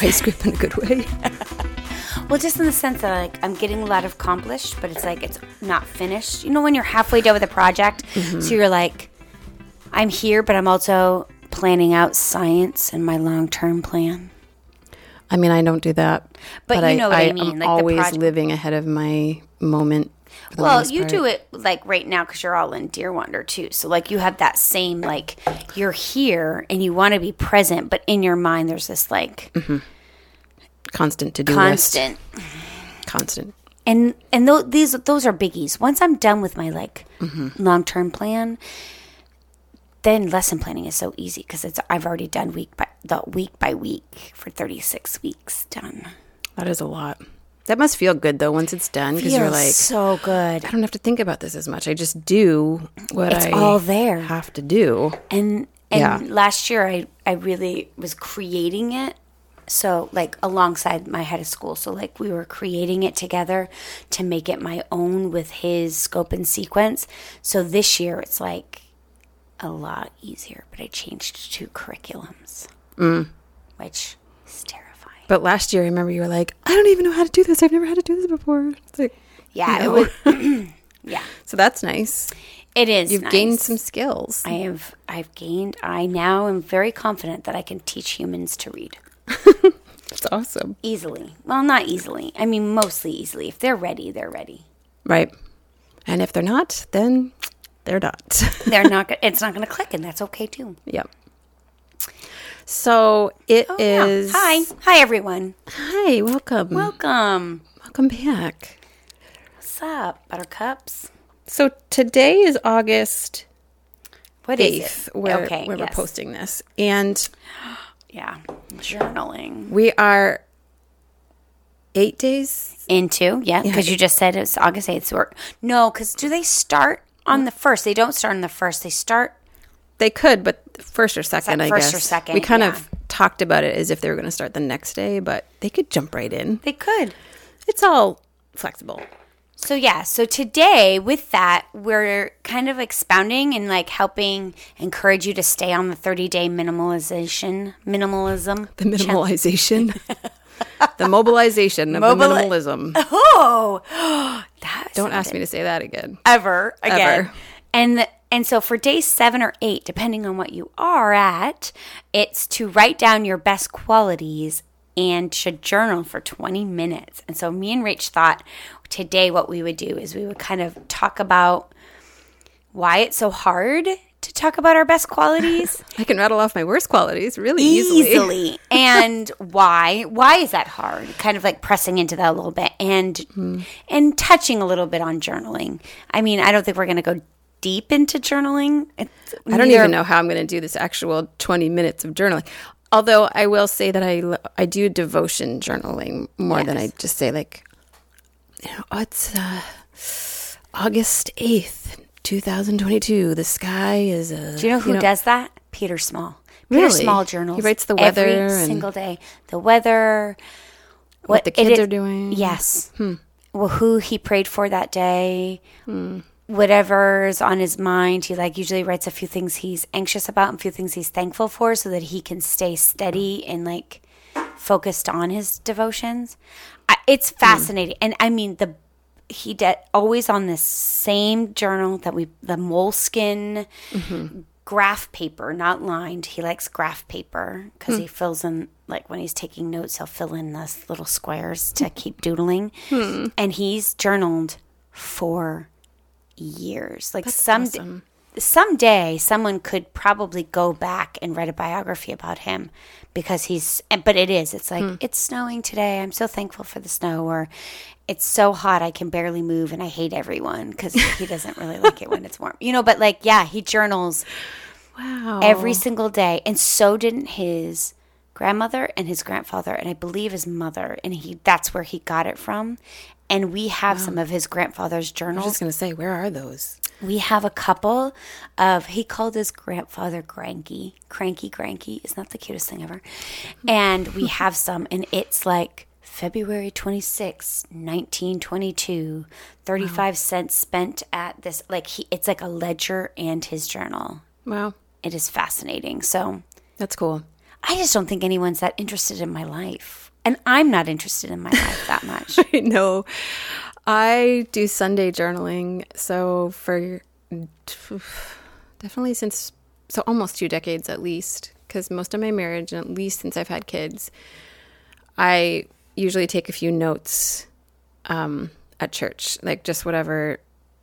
Vice grip in a good way. Well, just in the sense that like I'm getting a lot accomplished, but it's like it's not finished. You know, when you're halfway done with a project, Mm-hmm. so you're like, I'm here, but I'm also planning out science and my long term plan. I mean, I don't do that. But you know what I am mean, like the always living ahead of my moment. Well, you part. do it like right now because you're all in Deer Wander too. So like you have that same like you're here and you want to be present, but in your mind there's this like constant to do constant. Constant. and and th- these those are biggies. Once I'm done with my like Mm-hmm. long term plan, then lesson planning is so easy because it's I've already done week by the week by week for 36 weeks done. That is a lot. That must feel good though once it's done because you're like, so good. I don't have to think about this as much. I just do what It's I all there. have to do. And and Yeah. last year I I really was creating it. So like alongside my head of school. So like we were creating it together to make it my own with his scope and sequence. So this year it's like a lot easier, but I changed two curriculums. Mm. Which is terrifying. But last year, I remember you were like, I don't even know how to do this. I've never had to do this before. It's like, Yeah, No. it was Yeah. so that's nice. It is. You've nice. gained some skills. I have I've gained I now am very confident that I can teach humans to read. That's awesome. Easily. Well, not easily. I mean, mostly easily. If they're ready, they're ready. Right. And if they're not, then they're not. They're not. It's not going to click, and that's okay too. yep. So it Oh, yeah. Hi, hi everyone. Hi. Welcome. Welcome. welcome back. What's up, Buttercups? So today is August What is 8th, it? where, okay, where yes. we're posting this. And Yeah, journaling. we are eight days. Into yeah, because Yeah. you just said it's August eighth. Or no, because do they start on mm. the first? They don't start on the first. They start. They could, but first or second, I first guess. or second, We kind yeah. of talked about it as if they were going to start the next day, but they could jump right in. They could. It's all flexible. So yeah, so today with that, we're kind of expounding and like helping encourage you to stay on the 30 day minimalization, minimalism. The minimalization, the mobilization of Mobili- the minimalism. Oh, that Don't ask me to say that again. ever again. Ever. And the, and so for day seven or eight, depending on what you are at, it's to write down your best qualities and to journal for 20 minutes. And so me and Rach thought today what we would do is we would kind of talk about why it's so hard to talk about our best qualities I can rattle off my worst qualities really easily. easily and why why is that hard kind of like pressing into that a little bit and Hmm. and touching a little bit on journaling i mean i don't think we're going to go deep into journaling It's I don't neither- even know how I'm going to do this actual 20 minutes of journaling. Although I will say that I I do devotion journaling more than I just say like you know, oh, it's uh, August 8th, 2022. The sky is a do you know who does that peter small peter Really? small journals. He writes the every weather and- single day the weather what the kids is- are doing. Yes. Hmm. Well, who he prayed for that day, hmm. Whatever's on his mind. He like usually writes a few things he's anxious about and a few things he's thankful for, so that he can stay steady and like focused on his devotions. I, it's hmm. fascinating, and I mean the he did always on this same journal that we the Moleskine mm-hmm. graph paper, not lined. He likes graph paper because hmm. he fills in like when he's taking notes, he'll fill in those little squares to keep doodling. Hmm. And he's journaled for years. Like some awesome. someday someone could probably go back and write a biography about him because he's but it is it's like Hmm. it's snowing today i'm so thankful for the snow or it's so hot i can barely move and i hate everyone because he doesn't really like it when it's warm you know but like yeah he journals Wow. every single day and so didn't his grandmother and his grandfather and i believe his mother and he that's where he got it from and we have some of his grandfather's journals. I was just going to say, where are those? we have a couple of he called his grandfather cranky cranky cranky is not the cutest thing ever hmm. and we have some and it's like february 26 1922 35 cents spent at this like he it's like a ledger and his journal Wow. it is fascinating so That's cool. I just don't think anyone's that interested in my life. And I'm not interested in my life that much. I know. I do Sunday journaling. So for definitely since, so almost two decades at least, because most of my marriage, and at least since I've had kids, I usually take a few notes um, at church, like just whatever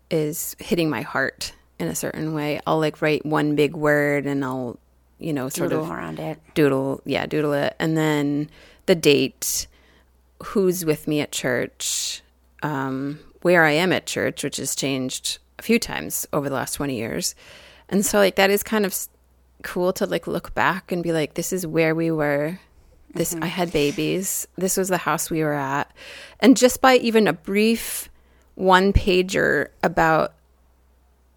is hitting my heart in a certain way. I'll like write one big word and I'll, you know, sort Doodle of around it. doodle, yeah, doodle it. And then the date, who's with me at church, um, where I am at church, which has changed a few times over the last 20 years. And so, like, that is kind of cool to like look back and be like, this is where we were. This, I had babies. This was the house we were at. And just by even a brief one pager about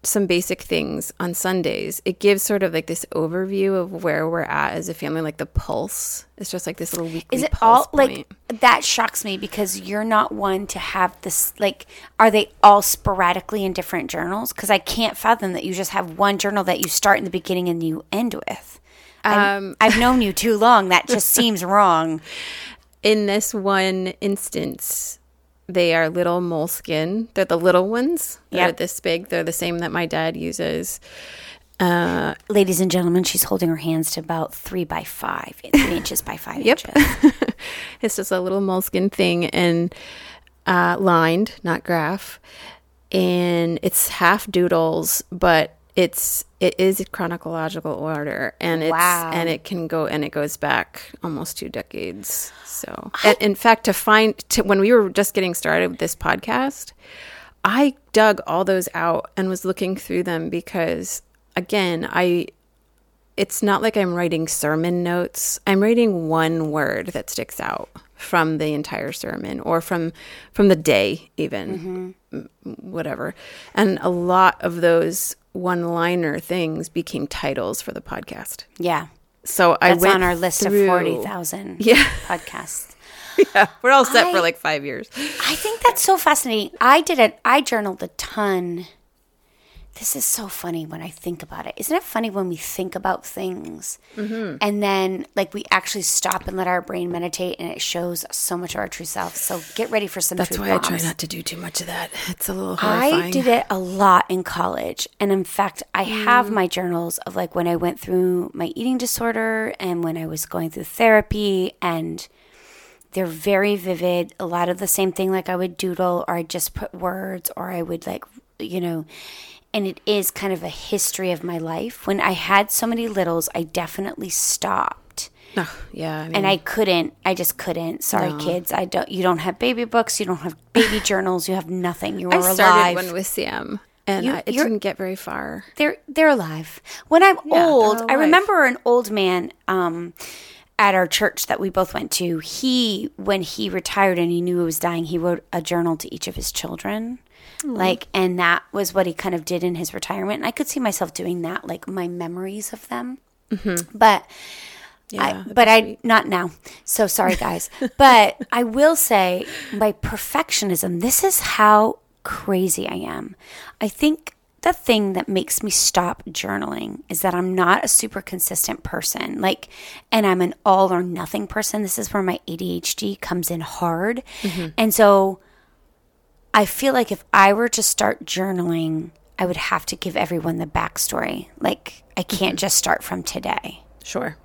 some basic things on Sundays, it gives sort of like this overview of where we're at as a family, like the pulse. It's just like this little weekly Is it pulse all like that shocks me because you're not one to have this like are they all sporadically in different journals because I can't fathom that you just have one journal that you start in the beginning and you end with. Um, I've known you too long. That just seems wrong. in this one instance, they are little Moleskine. They're the little ones. They're Yep. this big. They're the same that my dad uses. Uh, Ladies and gentlemen, she's holding her hands to about three by five, three inches by five Yep. inches. it's just a little Moleskine thing and uh, lined, not graph. And it's half doodles, but it's it is chronological order, and it's Wow. and it can go and it goes back almost two decades. So, and in fact, to find to, when we were just getting started with this podcast, I dug all those out and was looking through them because, again, I it's not like I'm writing sermon notes. I'm writing one word that sticks out from the entire sermon or from from the day even m- whatever. And a lot of those one-liner things became titles for the podcast. Yeah. So I That's went on our list through- of 40,000 Yeah. podcasts. Yeah, we're all set I- for like 5 years. I think that's so fascinating. I did it. I journaled a ton. This is so funny when I think about it. Isn't it funny when we think about things Mm-hmm. and then like we actually stop and let our brain meditate and it shows so much of our true self. So get ready for some. That's why I try not to do too much of that. It's a little horrifying. I did it a lot in college. And in fact, I Mm. have my journals of like when I went through my eating disorder and when I was going through therapy. And they're very vivid. A lot of the same thing, like I would doodle or I'd just put words or I would like, you know, and it is kind of a history of my life. When I had so many littles, I definitely stopped Oh, yeah, I mean, and I couldn't. I just couldn't. Sorry, kids. I don't. You don't have baby books. You don't have baby journals. You have nothing. You are alive. I started alive. one with Sam and You- I, it didn't get very far. they're they're alive. When I'm they're old, I remember an old man um, at our church that we both went to. He, when he retired and he knew he was dying, he wrote a journal to each of his children. Mm-hmm. Like, and that was what he kind of did in his retirement. And I could see myself doing that, like my memories of them. Mm-hmm. But Yeah, I, but I sweet. not now. So sorry, guys. but I will say my perfectionism. This is how crazy I am. I think the thing that makes me stop journaling is that I'm not a super consistent person. Like, and I'm an all or nothing person. This is where my ADHD comes in hard, mm-hmm. and so I feel like if I were to start journaling, I would have to give everyone the backstory. Like, I can't just start from today. Sure.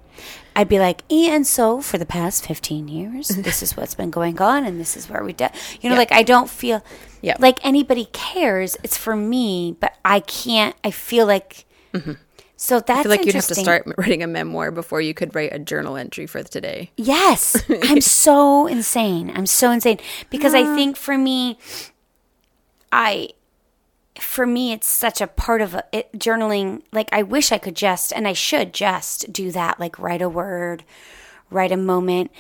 I'd be like, and so for the past 15 years, this is what's been going on, and this is where we did. You know, Yeah. like I don't feel Yeah. like anybody cares. It's for me, but I can't. I feel like. So that's Mm-hmm. I feel like you'd have to start writing a memoir before you could write a journal entry for today. Yes, I'm so insane. I'm so insane because I think for me, I, for me, it's such a part of a, it, journaling. Like I wish I could just, and I should just do that. Like write a word, write a moment.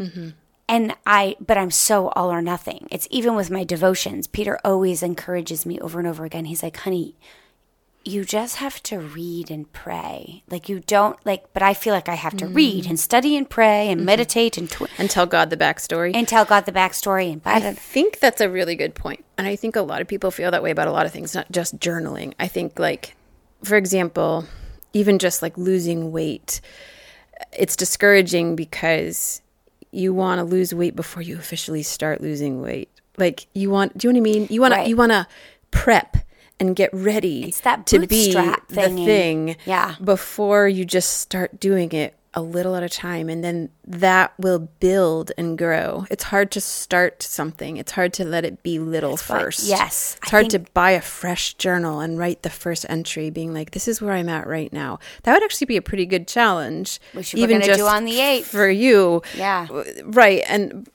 Mm-hmm. And I, but I'm so all or nothing. It's even with my devotions. Peter always encourages me over and over again. He's like, honey, you just have to read and pray. Like you don't like, but I feel like I have to read and study and pray and mm-hmm. meditate and tw- And tell God the backstory. and tell God the backstory and I the think that's a really good point. And I think a lot of people feel that way about a lot of things, not just journaling. I think, like, for example, even just like losing weight. it's discouraging because you want to lose weight before you officially start losing weight. Like you want, do you know what I mean? You want Right. to, you want to prep and get ready to be the thing. thing Yeah. before you just start doing it a little at a time and then that will build and grow. It's hard to start something. It's hard to let it be little what- first. yes, It's I hard think- to buy a fresh journal and write the first entry being like this is where I'm at right now. That would actually be a pretty good challenge. Which gonna do on the 8th. For you. Yeah. Right. And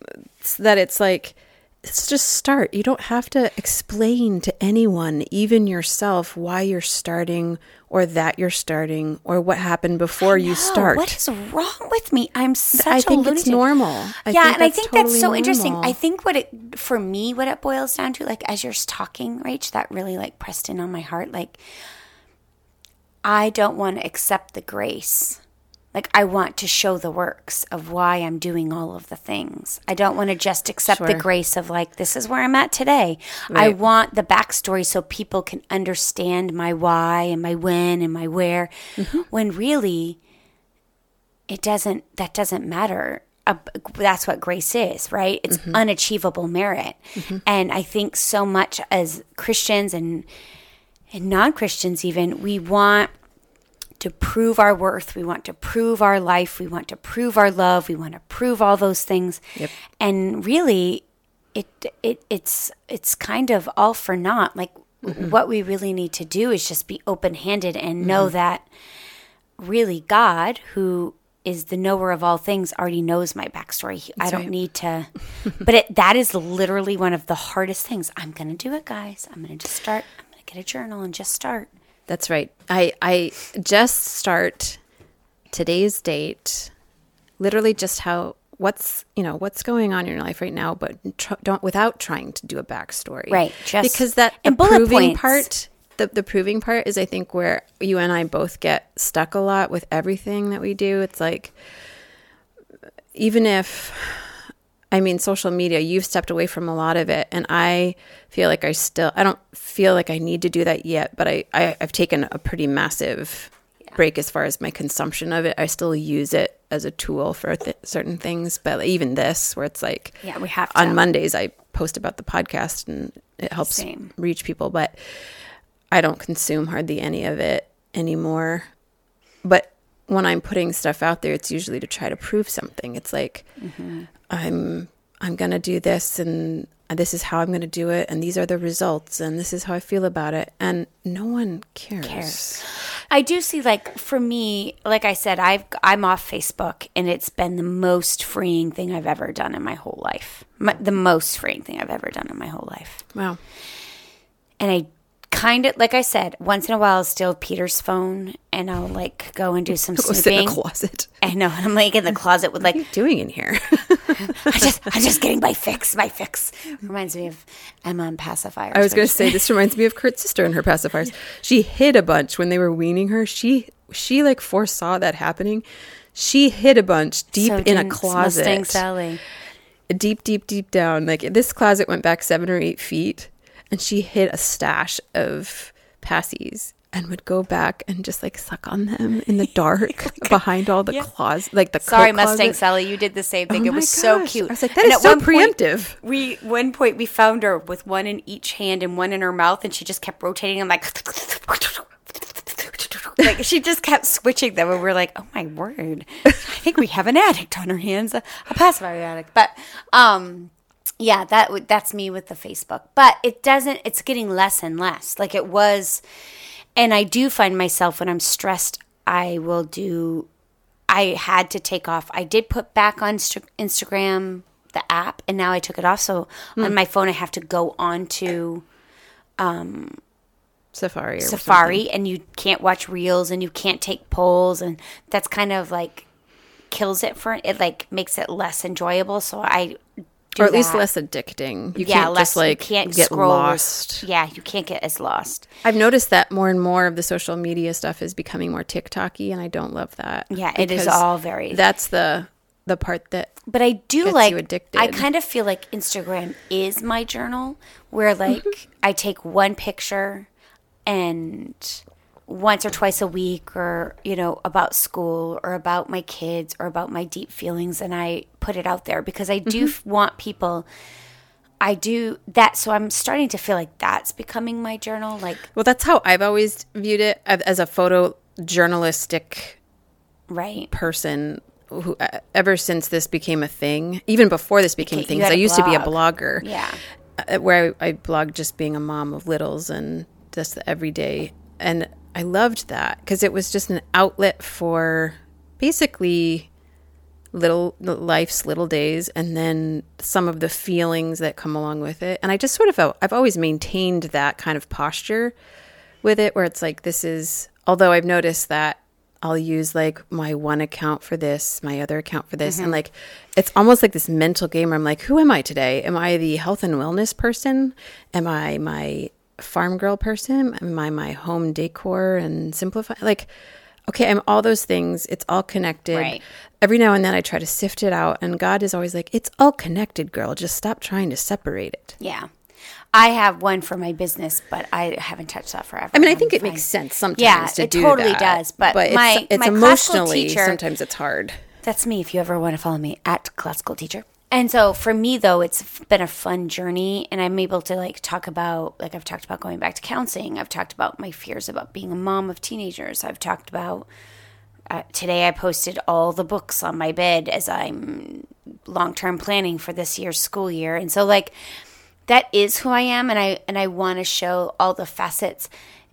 that it's like it's just start. You don't have to explain to anyone, even yourself, why you're starting or that you're starting or what happened before you start. What is wrong with me? I'm such I a think it's normal. I yeah, and I that's think that's totally so interesting. I think what it for me, what it boils down to, like as you're talking, Rach, that really like pressed in on my heart. Like, I don't want to accept the grace. Like I want to show the works of why I'm doing all of the things. I don't want to just accept the grace of like this is where I'm at today. I want the backstory so people can understand my why and my when and my where. Mm-hmm. When really, it doesn't. That doesn't matter. Uh, that's what grace is, right? It's Mm-hmm. unachievable merit, and I think so much as Christians and and non Christians even we want to prove our worth. We want to prove our life. We want to prove our love. We want to prove all those things. Yep. And really, it it it's it's kind of all for naught. Like mm-hmm. what we really need to do is just be open handed and know mm-hmm. that really God, who is the knower of all things, already knows my backstory. He- I don't right. need to. but it, that is literally one of the hardest things. I'm going to do it, guys. I'm going to just start. I'm going to get a journal and just start. That's right. I I just start today's date, literally just how what's you know what's going on in your life right now, but tr- don't without trying to do a backstory, Right, just- because that and proving points. part. The, the proving part is I think where you and I both get stuck a lot with everything that we do. It's like even if I mean, social media, you've stepped away from a lot of it. And I feel like I still, I don't feel like I need to do that yet, but I, I, I've taken a pretty massive break as far as my consumption of it. I still use it as a tool for th- certain things, but even this, where it's like, Yeah, we have to. on Mondays, I post about the podcast and it helps Same. reach people, but I don't consume hardly any of it anymore. But when I'm putting stuff out there, it's usually to try to prove something. It's like Mm-hmm. I'm I'm gonna do this, and this is how I'm gonna do it, and these are the results, and this is how I feel about it, and no one cares. Cares. I do see like for me, like I said, I've I'm off Facebook and it's been the most freeing thing I've ever done in my whole life. My, the most freeing thing I've ever done in my whole life. Wow. And I kind of like I said, once in a while I'll steal Peter's phone and I'll like go and do some Go sit in the closet. I know, and I'm like in the closet with like What are you doing in here? I just I'm just getting my fix, my fix. Reminds me of Emma and pacifiers. I was gonna say this reminds me of Kurt's sister and her pacifiers. She hid a bunch when they were weaning her. She she like foresaw that happening. She hid a bunch deep So in a closet. Mustang Sally. deep, deep, deep down. Like this closet went back seven or eight feet, and she hid a stash of passies and would go back and just like suck on them in the dark behind all the closet, like the Sorry, Mustang closet. Sally, you did the same thing. Oh it my was so cute. I was like, that And is at so one point- preemptive. we one point we found her with one in each hand and one in her mouth, and she just kept rotating them like. Like she just kept switching them, and we're like, "Oh my word! I think we have an addict on our hands, a, a pacifier addict." But, um, yeah, that that's me with the Facebook. But it doesn't. It's getting less and less. Like it was, and I do find myself when I'm stressed, I will do I had to take off. I did put back on Insta- Instagram the app, and now I took it off. So Hmm. on my phone, I have to go onto Safari. Or Safari, and you can't watch reels, and you can't take polls, and that's kind of like kills it for it. Like makes it less enjoyable. So I. Do or at least less addicting. You yeah, can't less just like you can't get scroll. lost. Yeah, you can't get as lost. I've noticed that more and more of the social media stuff is becoming more TikToky, and I don't love that. Yeah, it is all very- That's the the part that But I do like. addicted. I kind of feel like Instagram is my journal, where like Mm-hmm. I take one picture, and once or twice a week or you know about school or about my kids or about my deep feelings and i put it out there because i do mm-hmm. want people i do that so i'm starting to feel like that's becoming my journal like well that's how i've always viewed it as a photo journalistic right person who ever since this became a thing even before this became okay, things i used blog. to be a blogger yeah uh, where I, I blogged just being a mom of littles and just the everyday and I loved that because it was just an outlet for basically little life's little days and then some of the feelings that come along with it. And I just sort of felt I've always maintained that kind of posture with it where it's like this is although I've noticed that I'll use like my one account for this, my other account for this. Mm-hmm. And like, it's almost like this mental game where I'm like, who am I today? Am I the health and wellness person? Am I my farm girl person? Am I my home decor and simplify? Like, okay, I'm all those things. It's all connected. Right. Every now and then I try to sift it out, and God is always like, it's all connected, girl. Just stop trying to separate it. Yeah. I have one for my business, but I haven't touched that forever. I mean, I think it makes sense sometimes. Yeah, to it totally that, does. But, but my, it's, it's my emotionally teacher, sometimes it's hard. That's me. If you ever want to follow me at classical teacher. And so for me though, it's been a fun journey and I'm able to like talk about like I've talked about going back to counseling. I've talked about my fears about being a mom of teenagers. I've talked about uh, today I posted all the books on my bed as I'm long-term planning for this year's school year. And so like that is who I am and I and I want to show all the facets.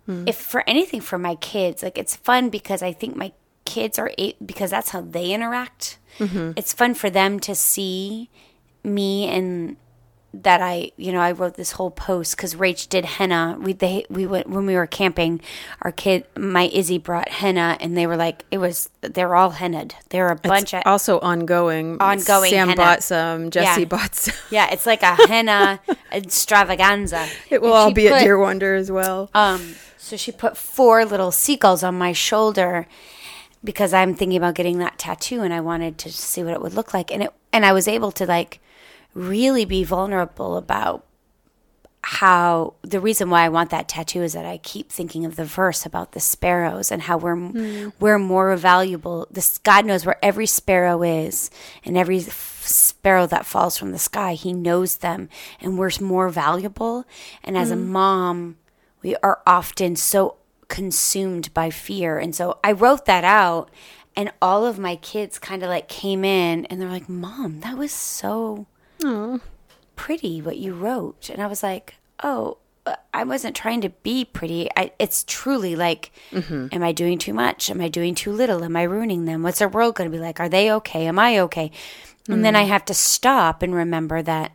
Mm. If for anything for my kids, like it's fun because I think my kids are eight because that's how they interact Mm-hmm. It's fun for them to see me and that I, you know, I wrote this whole post because Rach did henna. We they we went when we were camping. Our kid, my Izzy, brought henna, and they were like, it was they're all hennaed. They're a bunch it's of also ongoing. Ongoing. Sam henna. bought some. Jesse yeah. bought some. Yeah, it's like a henna extravaganza. It will all be put, at Deer Wonder as well. Um, so she put four little seagulls on my shoulder, because I'm thinking about getting that tattoo and I wanted to see what it would look like and it and I was able to like really be vulnerable about how the reason why I want that tattoo is that I keep thinking of the verse about the sparrows and how we're mm. we're more valuable. This God knows where every sparrow is and every sparrow that falls from the sky. He knows them and we're more valuable. And as mm. a hmm. mom, we are often so consumed by fear. And so I wrote that out and all of my kids kind of like came in and they're like, "Mom, that was so Aww. pretty what you wrote." And I was like, "Oh, uh, I wasn't trying to be pretty. I, it's truly like, mm-hmm. am I doing too much? Am I doing too little? Am I ruining them? What's their world going to be like? Are they okay? Am I okay? And then I mm. have to stop and remember that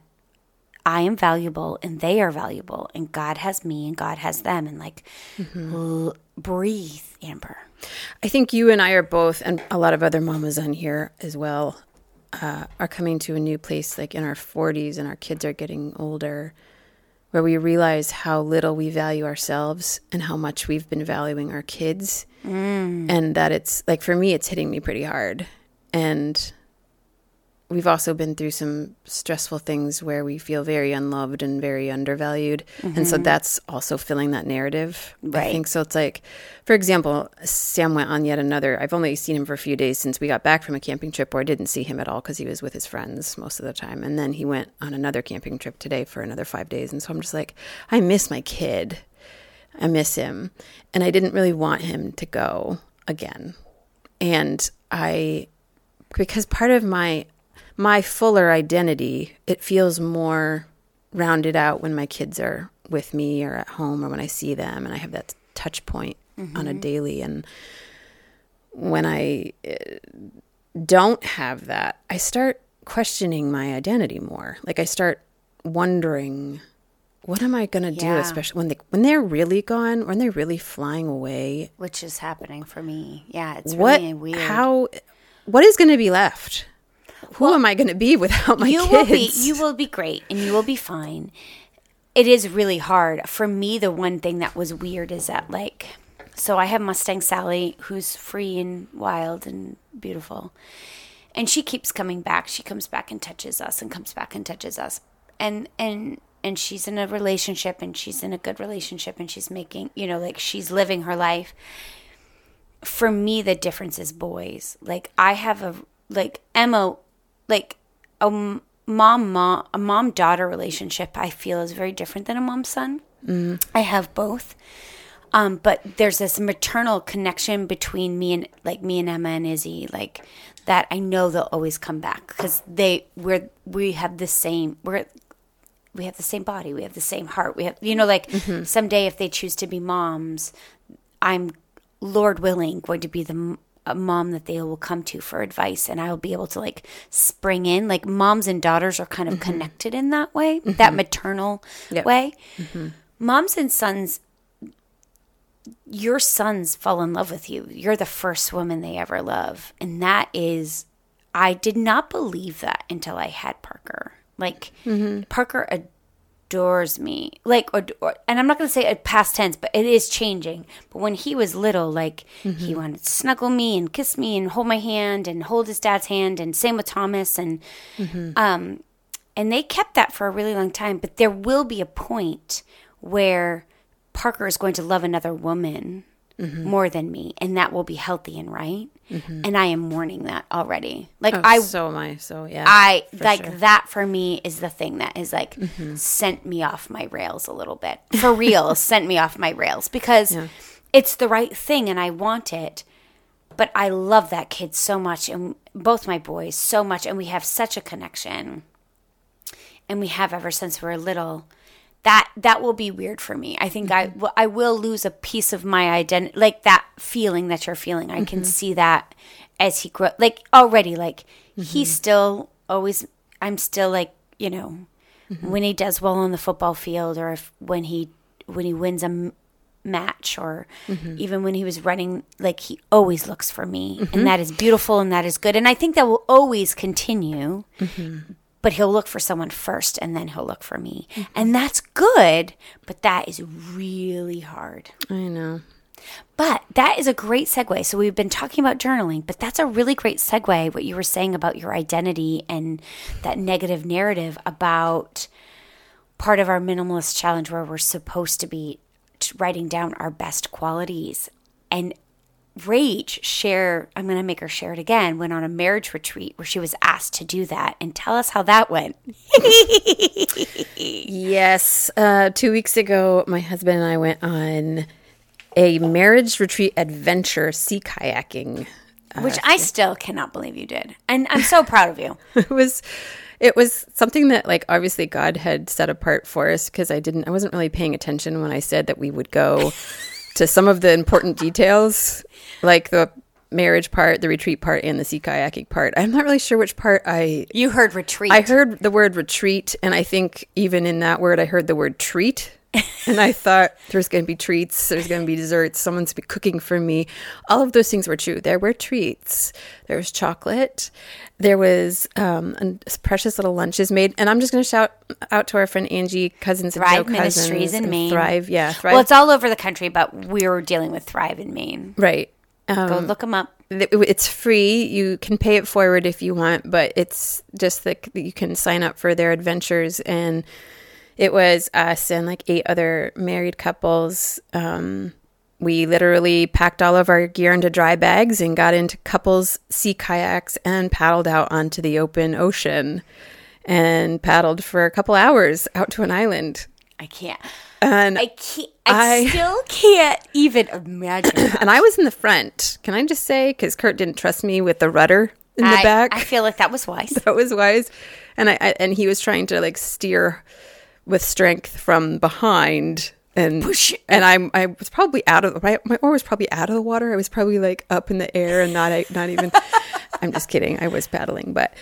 I am valuable and they are valuable and God has me and God has them and like mm-hmm. l- breathe, Amber. I think you and I are both, and a lot of other mamas on here as well, uh, are coming to a new place like in our 40s and our kids are getting older where we realize how little we value ourselves and how much we've been valuing our kids. Mm. And that it's like for me, it's hitting me pretty hard. And we've also been through some stressful things where we feel very unloved and very undervalued. Mm-hmm. And so mm-hmm. that's also filling that narrative. Right. I think so. It's like, for example, Sam went on yet another. I've only seen him for a few days since we got back from a camping trip where I didn't see him at all because he was with his friends most of the time. And then he went on another camping trip today for another five days. And so I'm just like, I miss my kid. I miss him. And I didn't really want him to go again. And I, because part of my my fuller identity, it feels more rounded out when my kids are with me or at home or when I see them and I have that touch point mm-hmm. on a mm-hmm. daily. And when I uh, don't have that, I start questioning my identity more. Like I start wondering what am I going to yeah. do especially when they when they're really gone, when they're really flying away, which is happening for me. Yeah, it's what, really weird. How what is going to be left? Who well, am I going to be without my you kids? Will be, you will be great and you will be fine. It is really hard. For me, the one thing that was weird is that, like, so I have Mustang Sally, who's free and wild and beautiful. And she keeps coming back. She comes back and touches us and comes back and touches us. And, and, and she's in a relationship and she's in a good relationship and she's making, you know, like she's living her life. For me, the difference is boys. Like I have a like Emma, like a mom mom a mom daughter relationship. I feel is very different than a mom son. Mm. I have both. Um, but there's this maternal connection between me and like me and Emma and Izzy, like that I know they'll always come back because they we're we have the same we're we have the same body, we have the same heart, we have you know like mm-hmm. someday if they choose to be moms, I'm Lord willing going to be the mom that they will come to for advice and I'll be able to like spring in like moms and daughters are kind of mm-hmm. connected in that way, mm-hmm. that maternal yep. way. Mm-hmm. Moms and sons your sons fall in love with you. You're the first woman they ever love. And that is, I did not believe that until I had Parker. Like, mm-hmm. Parker adores me. Like, and I'm not going to say a past tense, but it is changing. But when he was little, like, mm-hmm. he wanted to snuggle me and kiss me and hold my hand and hold his dad's hand. And same with Thomas. And, mm-hmm. um, and they kept that for a really long time. But there will be a point where Parker is going to love another woman mm-hmm. more than me, and that will be healthy and right. Mm-hmm. And I am mourning that already. Like oh, I, so am I. So yeah, I like sure. that for me is the thing that is like mm-hmm. sent me off my rails a little bit for real. sent me off my rails because yeah. it's the right thing and I want it. But I love that kid so much, and both my boys so much, and we have such a connection, and we have ever since we were little that that will be weird for me. I think mm-hmm. I I will lose a piece of my identity, like that feeling that you're feeling. I mm-hmm. can see that as he grow, like already, like mm-hmm. he's still always. I'm still like you know mm-hmm. when he does well on the football field, or if when he when he wins a m- match, or mm-hmm. even when he was running, like he always looks for me, and mm-hmm. that is beautiful and that is good, and I think that will always continue but he'll look for someone first and then he'll look for me. Mm-hmm. And that's good, but that is really hard. I know. But that is a great segue. So we've been talking about journaling, but that's a really great segue what you were saying about your identity and that negative narrative about part of our minimalist challenge where we're supposed to be writing down our best qualities. And Rach share, I'm going to make her share it again, went on a marriage retreat where she was asked to do that and tell us how that went. yes. Uh, two weeks ago, my husband and I went on a marriage retreat adventure sea kayaking. Uh, Which I still cannot believe you did. And I'm so proud of you. it was it was something that like obviously God had set apart for us because I didn't I wasn't really paying attention when I said that we would go to some of the important details, like the marriage part, the retreat part, and the sea kayaking part. I'm not really sure which part I. You heard retreat. I heard the word retreat, and I think even in that word, I heard the word treat and I thought there's going to be treats, there's going to be desserts, someone's be cooking for me. All of those things were true. There were treats. There was chocolate. There was um, precious little lunches made. And I'm just going to shout out to our friend Angie Cousins Thrive and Joe Ministries Cousins in Maine. Thrive, yeah. Thrive. Well, it's all over the country, but we're dealing with Thrive in Maine. Right. Um, Go look them up. It's free. You can pay it forward if you want, but it's just that you can sign up for their adventures and it was us and like eight other married couples. Um, we literally packed all of our gear into dry bags and got into couples sea kayaks and paddled out onto the open ocean and paddled for a couple hours out to an island. I can't. And I can't. I, I still can't even imagine. and I was in the front. Can I just say because Kurt didn't trust me with the rudder in the I, back. I feel like that was wise. That was wise, and I, I and he was trying to like steer with strength from behind and Push. and I'm I was probably out of my my oar was probably out of the water. I was probably like up in the air and not not even. I'm just kidding. I was paddling, but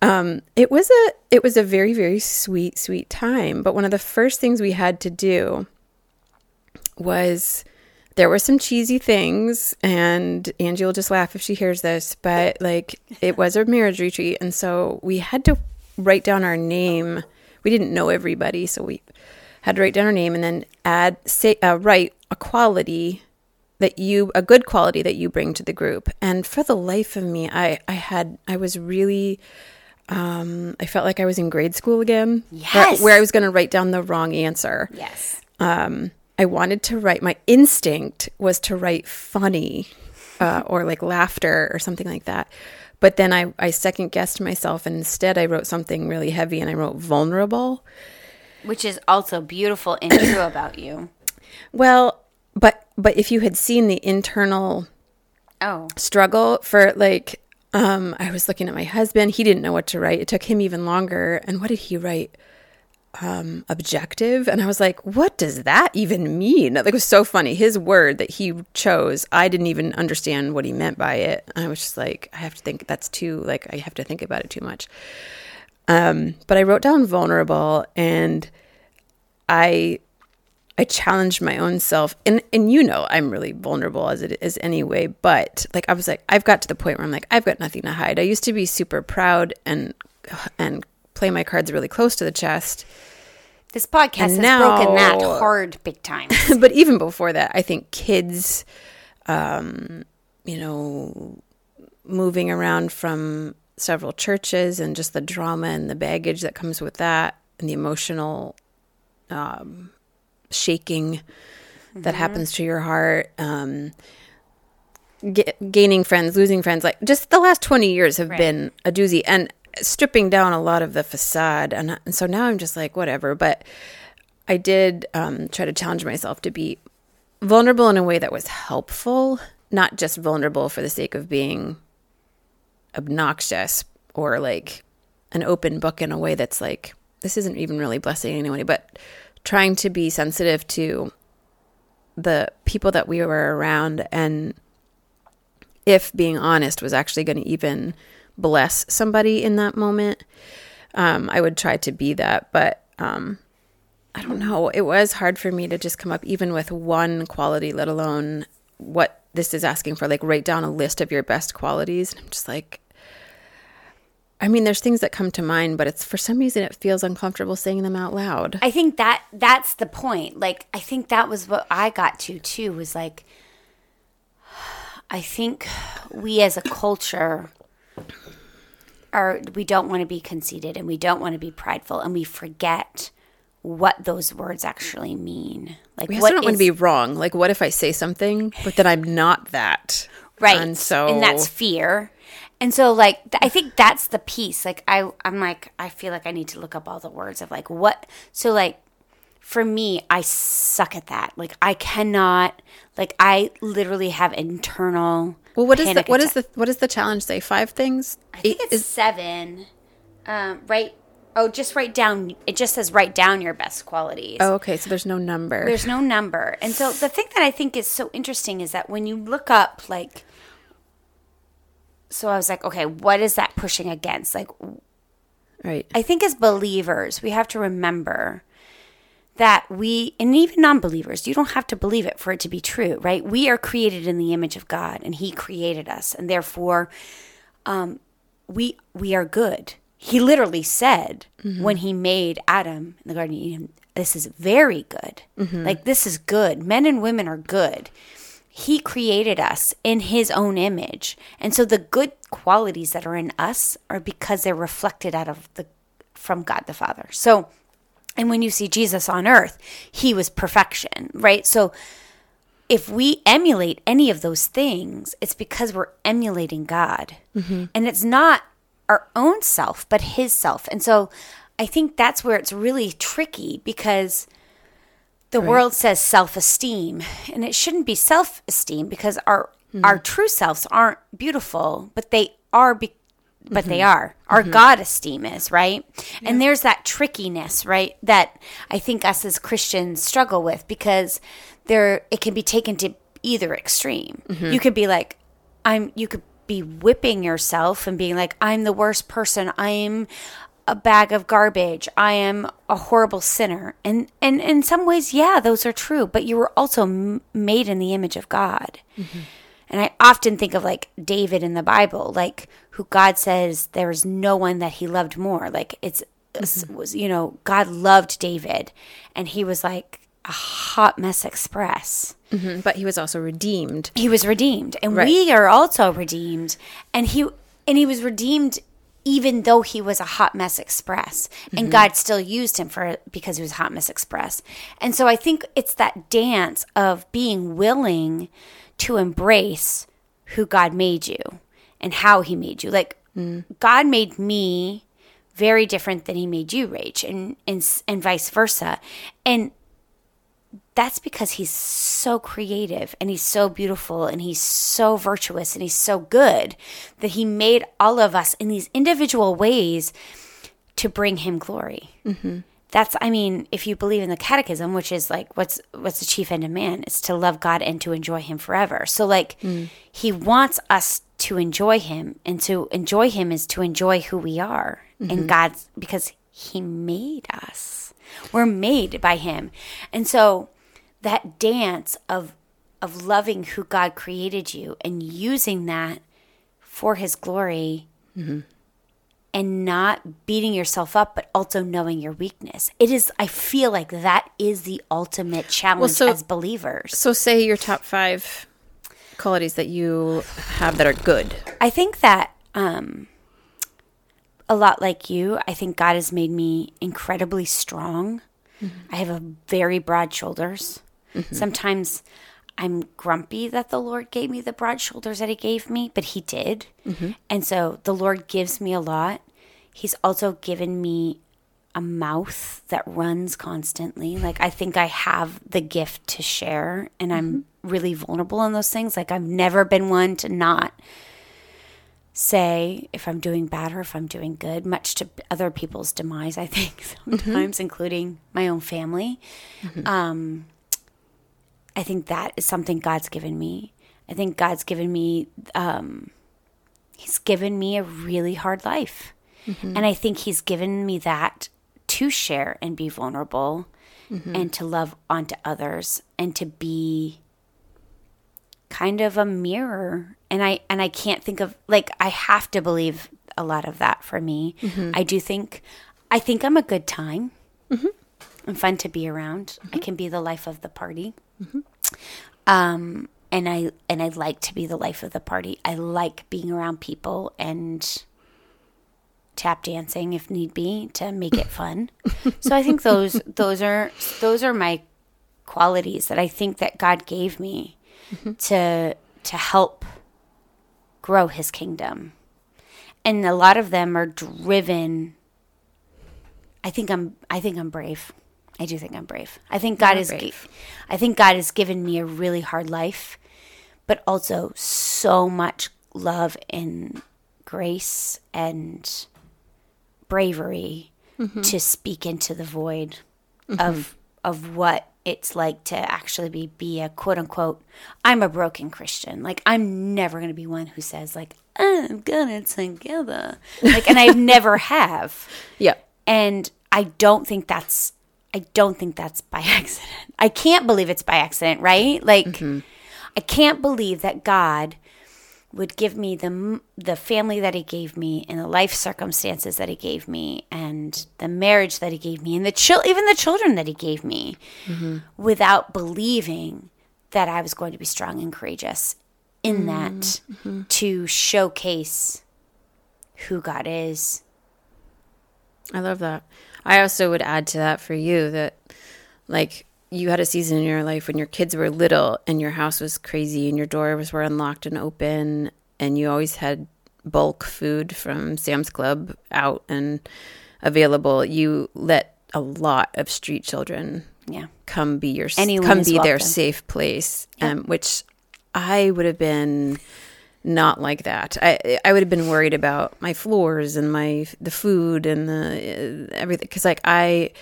um, it was a it was a very very sweet sweet time. But one of the first things we had to do was there were some cheesy things, and Angie will just laugh if she hears this. But like it was a marriage retreat, and so we had to write down our name we didn't know everybody, so we had to write down our name and then add say uh, write a quality that you a good quality that you bring to the group. And for the life of me, I I had I was really um, I felt like I was in grade school again. Yes. Where, where I was going to write down the wrong answer. Yes. Um, I wanted to write, my instinct was to write funny uh, or like laughter or something like that. But then I, I second guessed myself and instead I wrote something really heavy and I wrote vulnerable. Which is also beautiful and true about you. Well, but but if you had seen the internal Oh. struggle for like um I was looking at my husband, he didn't know what to write. It took him even longer. And what did he write? Um objective and I was like, what does that even mean? Like it was so funny. His word that he chose, I didn't even understand what he meant by it. I was just like, I have to think that's too like I have to think about it too much. Um but I wrote down vulnerable and I I challenged my own self, and and you know I'm really vulnerable as it is anyway. But like I was like, I've got to the point where I'm like, I've got nothing to hide. I used to be super proud and and play my cards really close to the chest. This podcast And has now- broken that hard big time. but even before that, I think kids, um, you know, moving around from several churches and just the drama and the baggage that comes with that, and the emotional um, shaking that happens to your heart. Um, ga- gaining friends, losing friends, like just the last 20 years have Right. been a doozy and stripping down a lot of the facade. And, and so now I'm just like, whatever. But I did um, try to challenge myself to be vulnerable in a way that was helpful, not just vulnerable for the sake of being obnoxious or like an open book in a way that's like, this isn't even really blessing anyone, but trying to be sensitive to the people that we were around and if being honest was actually going to even bless somebody in that moment. Um, i would try to be that but um, i don't know. It was hard for me to just come up even with one quality let alone what this is asking for. Like write down a list of your best qualities and i'm just like i mean there's things that come to mind but it's for some reason it feels uncomfortable saying them out loud. I think that that's the point. Like I think that was what I got to too was like I think we as a culture are we don't want to be conceited and we don't want to be prideful and we forget what those words actually mean. Like we what don't want to be wrong. Like what if i say something but then i'm not that? Right. And so and that's fear. And so like i think that's the piece. Like i i'm like i feel like i need to look up all the words of like what so like for me i suck at that. Like i cannot like i literally have internal well what is the what is the what does the challenge? Say five things? I think Eight- it's is- seven. Um right oh just write down it just says write down your best qualities. Oh okay so there's no number. There's no number. And so the thing that I think is so interesting is that when you look up, like, so I was like, okay, what is that pushing against? Like, right. I think as believers, we have to remember that we, and even non believers, you don't have to believe it for it to be true, right? We are created in the image of God and He created us. And therefore, um, we, we are good. He literally said when He made Adam in the Garden of Eden, this is very good. Like, this is good. Men and women are good. He created us in his own image. And so the good qualities that are in us are because they're reflected out of the from God the Father. So and when you see Jesus on earth, he was perfection, right? So if we emulate any of those things, it's because we're emulating God. Mm-hmm. And it's not our own self, but his self. And so I think that's where it's really tricky because the world says self-esteem and it shouldn't be self-esteem because our hmm. our true selves aren't beautiful but they are be- but they mm-hmm. are. Our mm-hmm. god esteem is right? And there's that trickiness right that i think us as christians struggle with because there it can be taken to either extreme. Mm-hmm. You could be like i'm you could be whipping yourself and being like i'm the worst person. I'm a bag of garbage. I am a horrible sinner. And and in some ways, yeah, those are true, but you were also m- made in the image of God. And I often think of like David in the Bible, like who God says there's no one that he loved more. Like it's it was you know, God loved David and he was like a hot mess express. Mhm, but he was also redeemed. He was redeemed and Right. we are also redeemed. And he and he was redeemed even though he was a hot mess express. And God still used him for because he was a hot mess express. And so I think it's that dance of being willing to embrace who God made you and how he made you. Like God made me very different than he made you, Rach, and and and vice versa. And that's because he's so creative and he's so beautiful and he's so virtuous and he's so good that he made all of us in these individual ways to bring him glory. Mm-hmm. That's, I mean, if you believe in the catechism, which is like, what's what's the chief end of man? It's to love God and to enjoy Him forever. So, like, hmm. He wants us to enjoy Him, and to enjoy Him is to enjoy who we are in mm-hmm. God's because He made us. We're made by Him, and so that dance of of loving who God created you and using that for His glory mm-hmm. And not beating yourself up, but also knowing your weakness. It is, I feel like that is the ultimate challenge well, so- as believers. So, say your top five qualities that you have that are good. I think that, um, a lot like you, I think God has made me incredibly strong. I have a very broad shoulders. Sometimes I'm grumpy that the Lord gave me the broad shoulders that He gave me, but He did. Mm-hmm. And so the Lord gives me a lot. He's also given me a mouth that runs constantly. Like, I think I have the gift to share, and I'm mm-hmm. really vulnerable in those things. Like, I've never been one to not say if I'm doing bad or if I'm doing good, much to other people's demise, I think, mm-hmm. sometimes, including my own family. Um, I think that is something God's given me. I think God's given me, um, He's given me a really hard life. Mm-hmm. And I think He's given me that to share and be vulnerable mm-hmm. and to love onto others and to be kind of a mirror. And i and i can't think of like i have to believe a lot of that for me. Mm-hmm. I do think i think i'm a good time i'm fun to be around. I can be the life of the party um and i and i like to be the life of the party. I like being around people and tap dancing if need be to make it fun. So i think those those are those are my qualities that i think that god gave me to to help grow his kingdom. And a lot of them are driven i think i'm i think i'm brave i do think i'm brave i think god is brave. i think god has given me a really hard life but also so much love and grace and bravery mm-hmm. to speak into the void mm-hmm. of of what it's like to actually be be a quote unquote I'm a broken Christian. Like I'm never going to be one who says like got it together. Like and I never have. Yeah. And I don't think that's I don't think that's by accident. I can't believe it's by accident, right? Like mm-hmm. I can't believe that God would give me the the family that he gave me and the life circumstances that he gave me and the marriage that he gave me and the chil- even the children that he gave me mm-hmm. without believing that I was going to be strong and courageous in mm-hmm. that to showcase who God is. I love that. I also would add to that for you that, like, you had a season in your life when your kids were little and your house was crazy and your doors were unlocked and open, and you always had bulk food from Sam's Club out and available. You let a lot of street children Yeah. come be your Anyone come be their safe place, um, which I would have been not like that. I I would have been worried about my floors and my the food and the uh, everything because like I.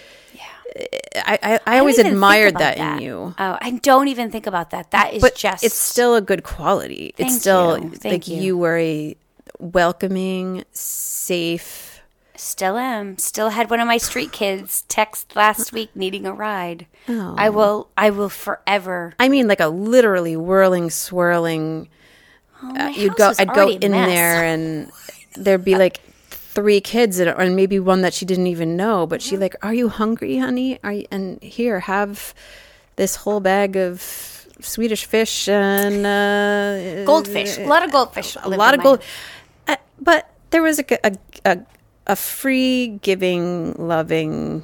I, I, I always don't even think admired about that, in you. Oh, I don't even think about that. That is But just it's still a good quality. Thank it's still you. Thank like you. you. were a welcoming, safe. Still am. Still had one of my street kids text last week needing a ride. Oh. I will. I will forever. I mean, like a literally whirling, swirling. Oh, uh, you'd go. I'd go in there, and there'd be like three kids, and, and maybe one that she didn't even know. But she like, "Are you hungry, honey? Are you?" And here, have this whole bag of Swedish fish and uh, Goldfish. A lot of goldfish. a lot of gold. Uh, but there was a a a, a free, giving, loving,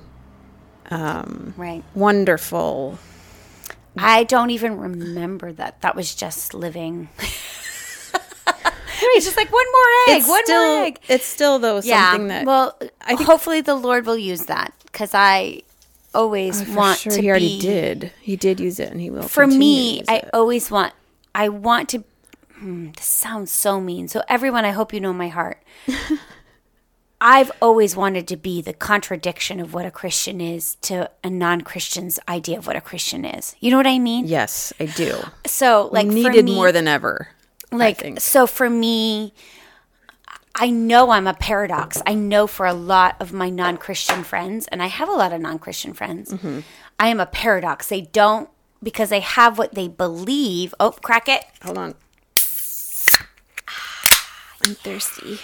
Right. wonderful. I don't even remember that. That was just living. It's just like one more egg, It's one still, more egg. It's still though Yeah. that well, I think- hopefully the Lord will use that because I always Oh, want sure to he already be. did. He did use it, and he will. For me, I it. always want. I want to. Hmm, this sounds so mean. So everyone, I hope you know my heart. I've always wanted to be the contradiction of what a Christian is to a non-Christian's idea of what a Christian is. You know what I mean? yes, I do. So, like, Needed me- more than ever. Like so for me i know i'm a paradox i know for a lot of my non-christian friends and i have a lot of non-christian friends Mm-hmm. i am a paradox they don't because they have what they believe oh crack it Hold on. I'm thirsty.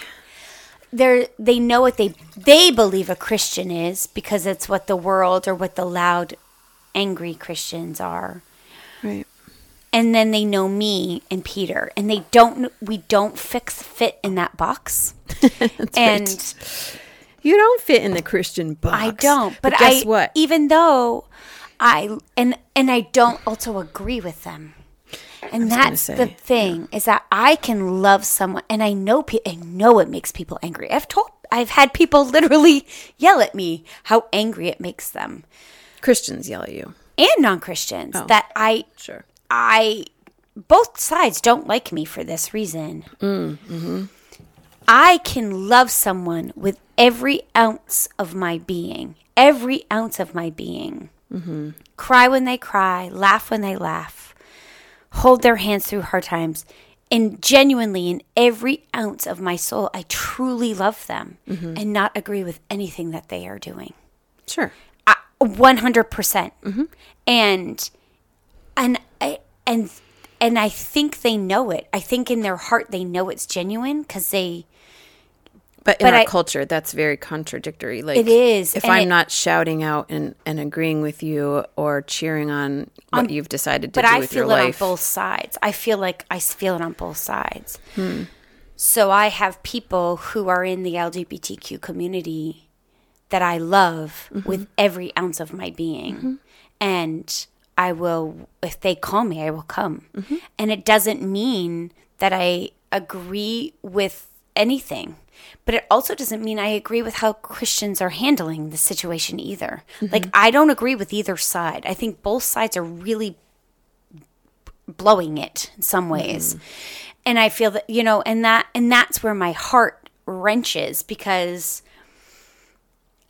they're they know what they they believe a christian is because it's what the world or what the loud angry christians are. And then they know me and peter and they don't we don't fix fit in that box and You don't fit in the Christian box. I don't. But, guess I, what? Even though I and and I don't also agree with them. And that's the thing is that I can love someone, and I know pe- I know it makes people angry. I've told I've had people literally yell at me how angry it makes them, Christians yell at you. and non Christians oh. that I Sure. I both sides don't like me for this reason. I can love someone with every ounce of my being, every ounce of my being. Cry when they cry, laugh when they laugh, hold their hands through hard times. And genuinely, in every ounce of my soul, I truly love them and not agree with anything that they are doing. Sure. One hundred percent, and and I and and I think they know it. I think in their heart they know it's genuine because they. But in But our I- culture, that's very contradictory. Like It is, If and I'm it- not shouting out and, and agreeing with you or cheering on what um, you've decided to do I with your feel it life, on both sides. I feel like I feel it on both sides. Hmm. So I have people who are in the LGBTQ community that I love mm-hmm. with every ounce of my being, mm-hmm. and I will if they call me, I will come. Mm-hmm. And it doesn't mean that I agree with anything. But it also doesn't mean I agree with how Christians are handling the situation either. Mm-hmm. Like, I don't agree with either side. I think both sides are really blowing it in some mm-hmm. ways. And I feel that, you know, and that and that's where my heart wrenches because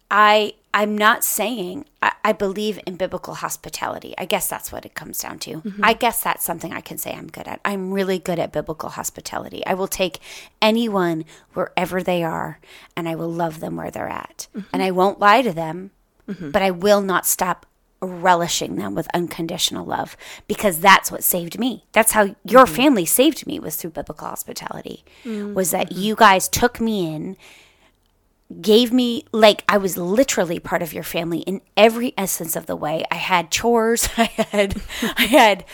I I'm not saying I, I believe in biblical hospitality. I guess that's what it comes down to. Mm-hmm. I guess that's something I can say I'm good at. I'm really good at biblical hospitality. I will take anyone wherever they are and I will love them where they're at. Mm-hmm. And I won't lie to them, mm-hmm. but I will not stop relishing them with unconditional love because that's what saved me. That's how your family saved me was through biblical hospitality. Mm, was that you guys took me in gave me like I was literally part of your family in every essence of the way. I had chores. I had I had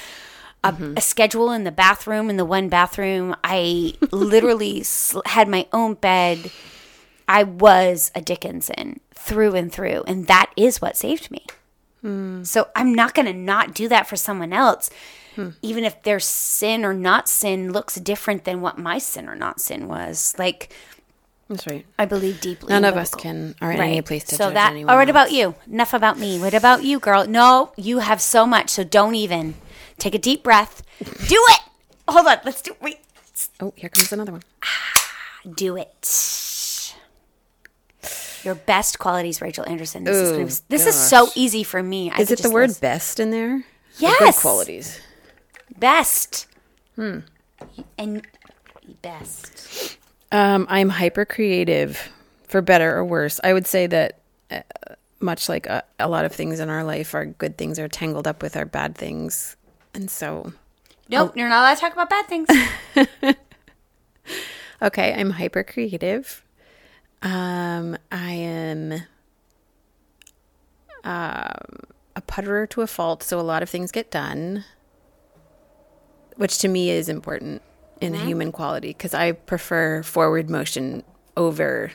a, mm-hmm. a schedule in the bathroom in the one bathroom. I literally sl- had my own bed. I was a Dickinson through and through, and that is what saved me. Hmm. So I'm not going to not do that for someone else, hmm. even if their sin or not sin looks different than what my sin or not sin was. Like that's right. I believe deeply. None in of us biblical- can are in any place to so judge that. anyone. All right, else. about you. Enough about me. What about you, girl? No, you have so much. So don't even take a deep breath. Do it. Hold on. Let's do. Wait. Oh, here comes another one. Do it. Your best qualities, Rachel Anderson. This is Ooh, gonna, this is so easy for me. I Is it the word list- best in there? Or Yes. Good qualities. best? Hmm. And best. Um, I'm hyper creative, for better or worse. I would say that uh, much like a, a lot of things in our life, our good things are tangled up with our bad things, and so Nope, you're not allowed to talk about bad things. okay, I'm hyper creative. Um, I am um, a putterer to a fault, so a lot of things get done, which to me is important in a human quality because I prefer forward motion over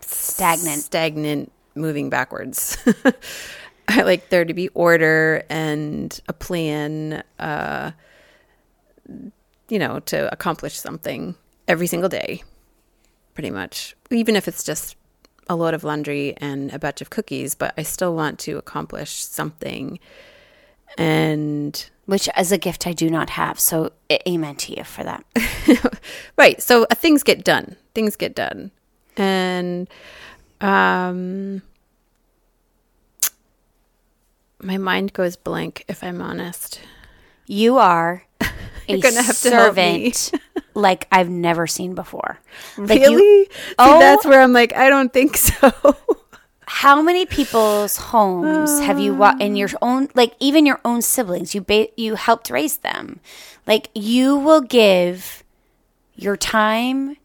Stagnant. stagnant, moving backwards. I like there to be order and a plan, uh, you know, to accomplish something every single day, pretty much. Even if it's just a load of laundry and a batch of cookies, but I still want to accomplish something. And Which is a gift I do not have. So amen to you for that. right, so uh, things get done. Things get done. And um my mind goes blank if I'm honest. You are a gonna have to help me. servant like I've never seen before. Like you- really? See, Oh. that's where I'm like, I don't think so. How many people's homes have you wa- in your own like even your own siblings? You ba- you helped raise them. Like you will give your time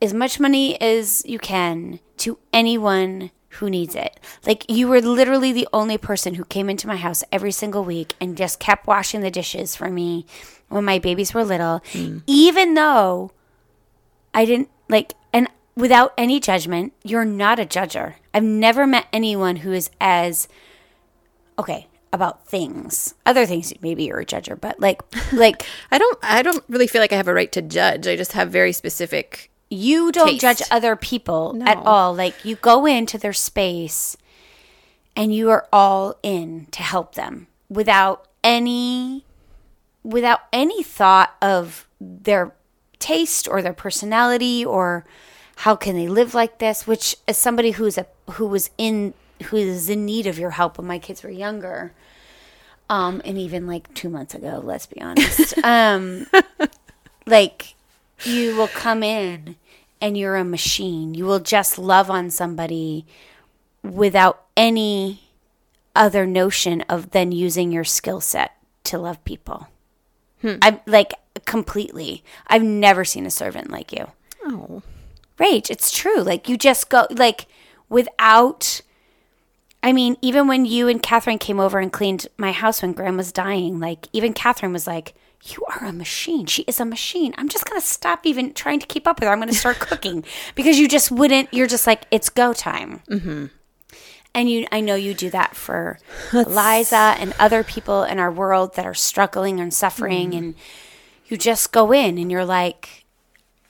as much money as you can to anyone who needs it. Like you were literally the only person who came into my house every single week and just kept washing the dishes for me when my babies were little. Mm. Even though I didn't like, and without any judgment, you're not a judger. I've never met anyone who is as okay about things. Other things, maybe you're a judger, but like, like I don't I don't really feel like I have a right to judge. I just have very specific you don't Taste. judge other people at all. Like, you go into their space and you are all in to help them without any without any thought of their taste or their personality or how can they live like this which as somebody who's a who was in who is in need of your help when my kids were younger um and even like 2 months ago let's be honest um like you will come in and you're a machine you will just love on somebody without any other notion of then using your skill set to love people I'm like completely. I've never seen a servant like you. Oh. Rach, it's true. Like you just go like without I mean, even when you and Catherine came over and cleaned my house when Graham was dying, like even Catherine was like, You are a machine. She is a machine. I'm just gonna stop even trying to keep up with her. I'm gonna start cooking. Because you just wouldn't you're just like, it's go time. Mm-hmm. And you, I know you do that for Liza and other people in our world that are struggling and suffering, Mm-hmm. and you just go in and you're like,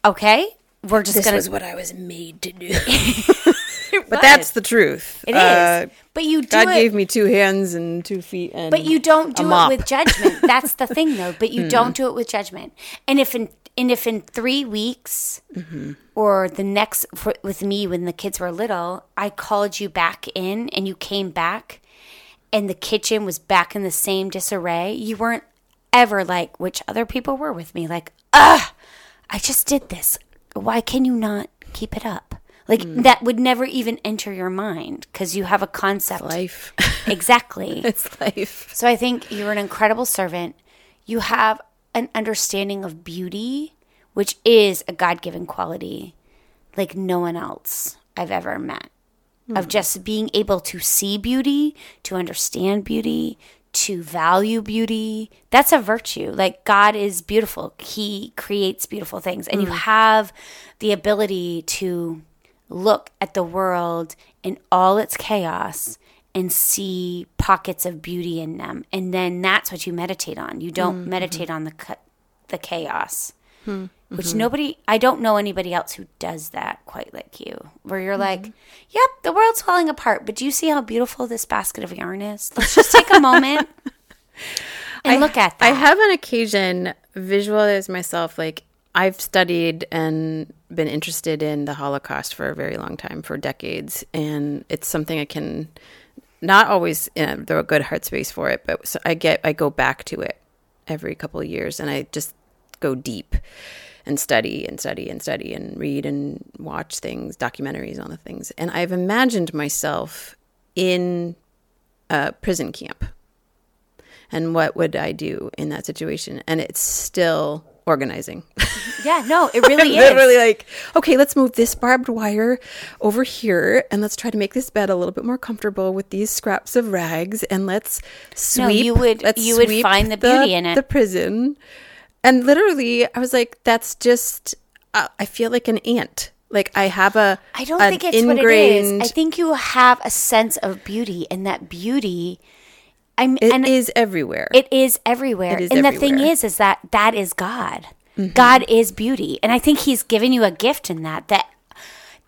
okay, we're just This gonna. was what I was made to do. but that's the truth. It is, Uh, but you do God it. gave me two hands and two feet and but you don't do it with judgment. That's the thing, though. But you don't do it with judgment. And if in and if in three weeks Mm-hmm. or the next for, with me when the kids were little, I called you back in and you came back, and the kitchen was back in the same disarray, you weren't ever like, which other people were with me, like, ah, I just did this. Why can you not keep it up? Like Hmm. that would never even enter your mind because you have a concept. life. Exactly. it's life. So I think you're an incredible servant. You have an understanding of beauty, which is a God given quality like no one else I've ever met. Of just being able to see beauty, to understand beauty, to value beauty. That's a virtue. Like God is beautiful. He creates beautiful things. And you mm. have the ability to look at the world in all its chaos and see pockets of beauty in them and then that's what you meditate on you don't mm-hmm. meditate on the the chaos hmm. Which mm-hmm. nobody i don't know anybody else who does that quite like you where you're like mm-hmm. yep the world's falling apart but do you see how beautiful this basket of yarn is? Let's just take a moment and look at that. I have an occasion visualize myself like I've studied and been interested in the Holocaust for a very long time, for decades, and it's something I can not always in a good heart space for it, but so I get I go back to it every couple of years, and I just go deep and study and study and study and read and watch things, documentaries on the things, and I've imagined myself in a prison camp and what would I do in that situation? And it's still organizing. yeah no it really is Literally like, okay, let's move this barbed wire over here and let's try to make this bed a little bit more comfortable with these scraps of rags and let's sweep No, you would- let's you would find the beauty in it. The prison. And literally I was like, that's just uh, I feel like an ant. Like I have a. I don't think it's what it is. I think you have a sense of beauty, and that beauty. I'm, It and is everywhere. It is everywhere. It is and the thing is, is that that is God. Mm-hmm. God is beauty, and I think He's given you a gift in that that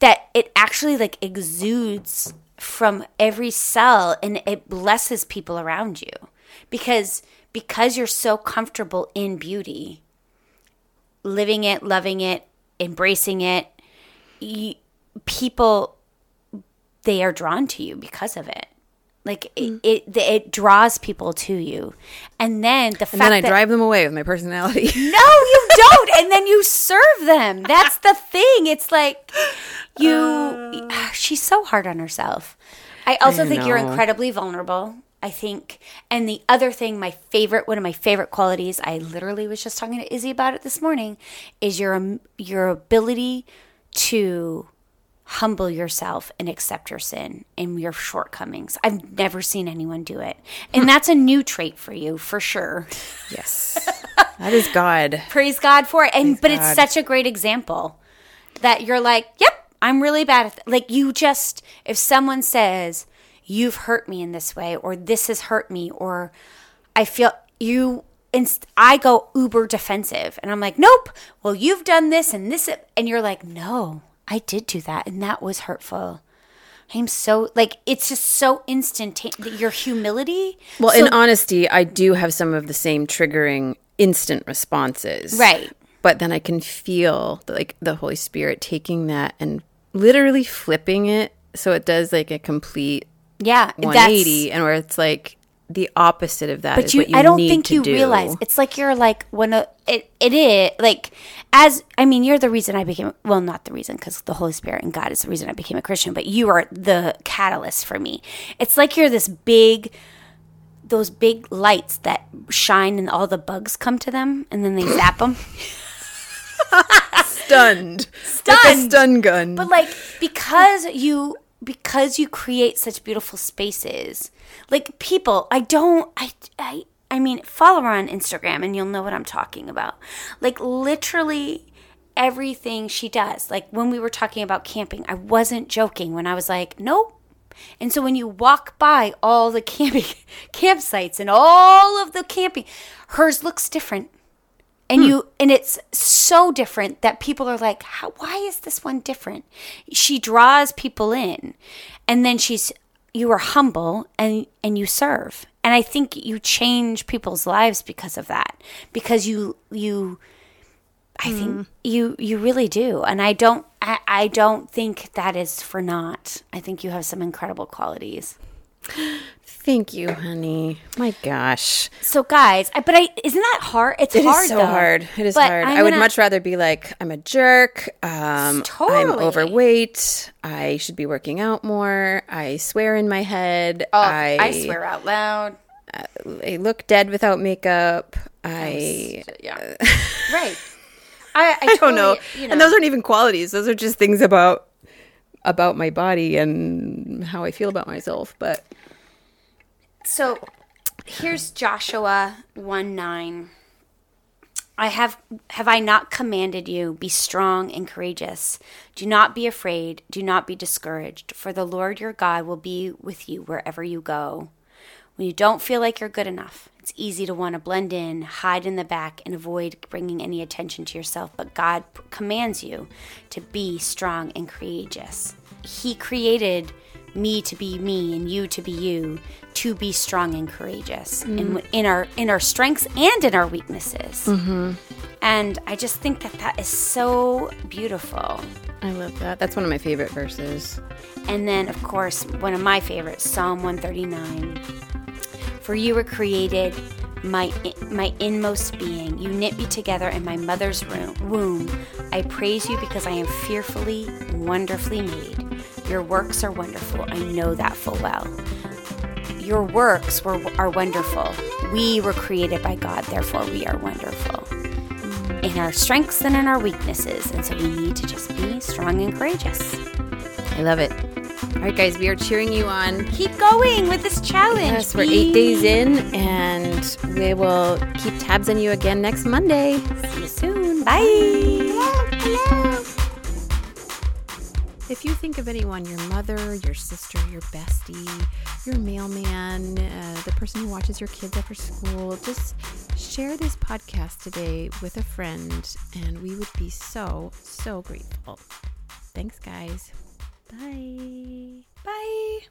that it actually like exudes from every cell, and it blesses people around you because because you're so comfortable in beauty, living it, loving it, embracing it. You, people they are drawn to you because of it. Like Mm. it, it, it draws people to you, and then the fact and then I that drive them away with my personality. no, you don't, and then you serve them. That's the thing. It's like you. she's so hard on herself. I also Uh. I think you're incredibly vulnerable. I think, and the other thing, my favorite, one of my favorite qualities, I literally was just talking to Izzy about it this morning, is your um, your ability to humble yourself and accept your sin and your shortcomings. I've never seen anyone do it. And that's a new trait for you, for sure. yes, that is God. Praise God for it. And but it's such a great example that you're like, "Yep, I'm really bad at th-. like you just if someone says you've hurt me in this way or this has hurt me or I feel you inst- I go uber defensive and I'm like, "Nope. Well, you've done this and this and you're like, "No, I did do that and that was hurtful." I'm so like it's just so instantaneous. Your humility, Well, So- in honesty, I do have some of the same triggering instant responses. Right. But then I can feel the, like the Holy Spirit taking that and literally flipping it so it does like a complete yeah, 180 and where it's like the opposite of that but you, you I don't think you do. realize it's like you're like when a, it it is like as I mean you're the reason I became well not the reason because the Holy Spirit and God is the reason I became a Christian but you are the catalyst for me. It's like you're this big those big lights that shine and all the bugs come to them and then they zap them. stunned. Like a Stunned. stun gun. But like because you because you create such beautiful spaces, like people, I don't I I I mean, follow her on Instagram and you'll know what I'm talking about. Like literally everything she does. Like when we were talking about camping, I wasn't joking when I was like, "Nope." And so when you walk by all the camping campsites and all of the camping, hers looks different and hmm. you and it's so different that people are like How, why is this one different? She draws people in and then she's you are humble and and you serve. And i think you change people's lives because of that because you you i hmm. think you you really do. And i don't I, I don't think that is for naught. I think you have some incredible qualities Thank you, honey. My gosh. so guys I, but i isn't that hard it's It is hard so though. hard. It is But hard. I'm I would gonna- much rather be like, I'm a jerk. Um, I'm overweight. I should be working out more. I swear in my head. Oh, I, I swear out loud I look dead without makeup. I, yeah right i, I, I don't know. You know. And those aren't even qualities. Those are just things about about my body and how I feel about myself. But So here's Joshua 1 9. I have have I not commanded you be strong and courageous? Do not be afraid do not be discouraged for the Lord your God will be with you wherever you go. When you don't feel like you're good enough it's easy to want to blend in hide in the back and avoid bringing any attention to yourself but God commands you to be strong and courageous. He created me to be me and you to be you to be strong and courageous in, mm-hmm. in our in our strengths and in our weaknesses. Mm-hmm. And i just think that that is so beautiful. I love that. That's one of my favorite verses. and then of course one of my favorites psalm 139 for you were created my my inmost being. You knit me together in my mother's room, womb. I praise you because i am fearfully wonderfully made your works are wonderful i know that full well your works were are wonderful we were created by god therefore we are wonderful in our strengths and in our weaknesses and so we need to just be strong and courageous I love it. All right, guys, we are cheering you on. keep going with this challenge. Yes, we're eight days in, and we will keep tabs on you again next Monday. See you soon. Bye. Hello. If you think of anyone, your mother, your sister, your bestie, your mailman, uh, the person who watches your kids after school, just share this podcast today with a friend, and we would be so, so grateful. Thanks, guys. Bye. Bye.